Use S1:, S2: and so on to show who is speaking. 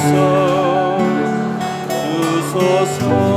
S1: 씻어 주소서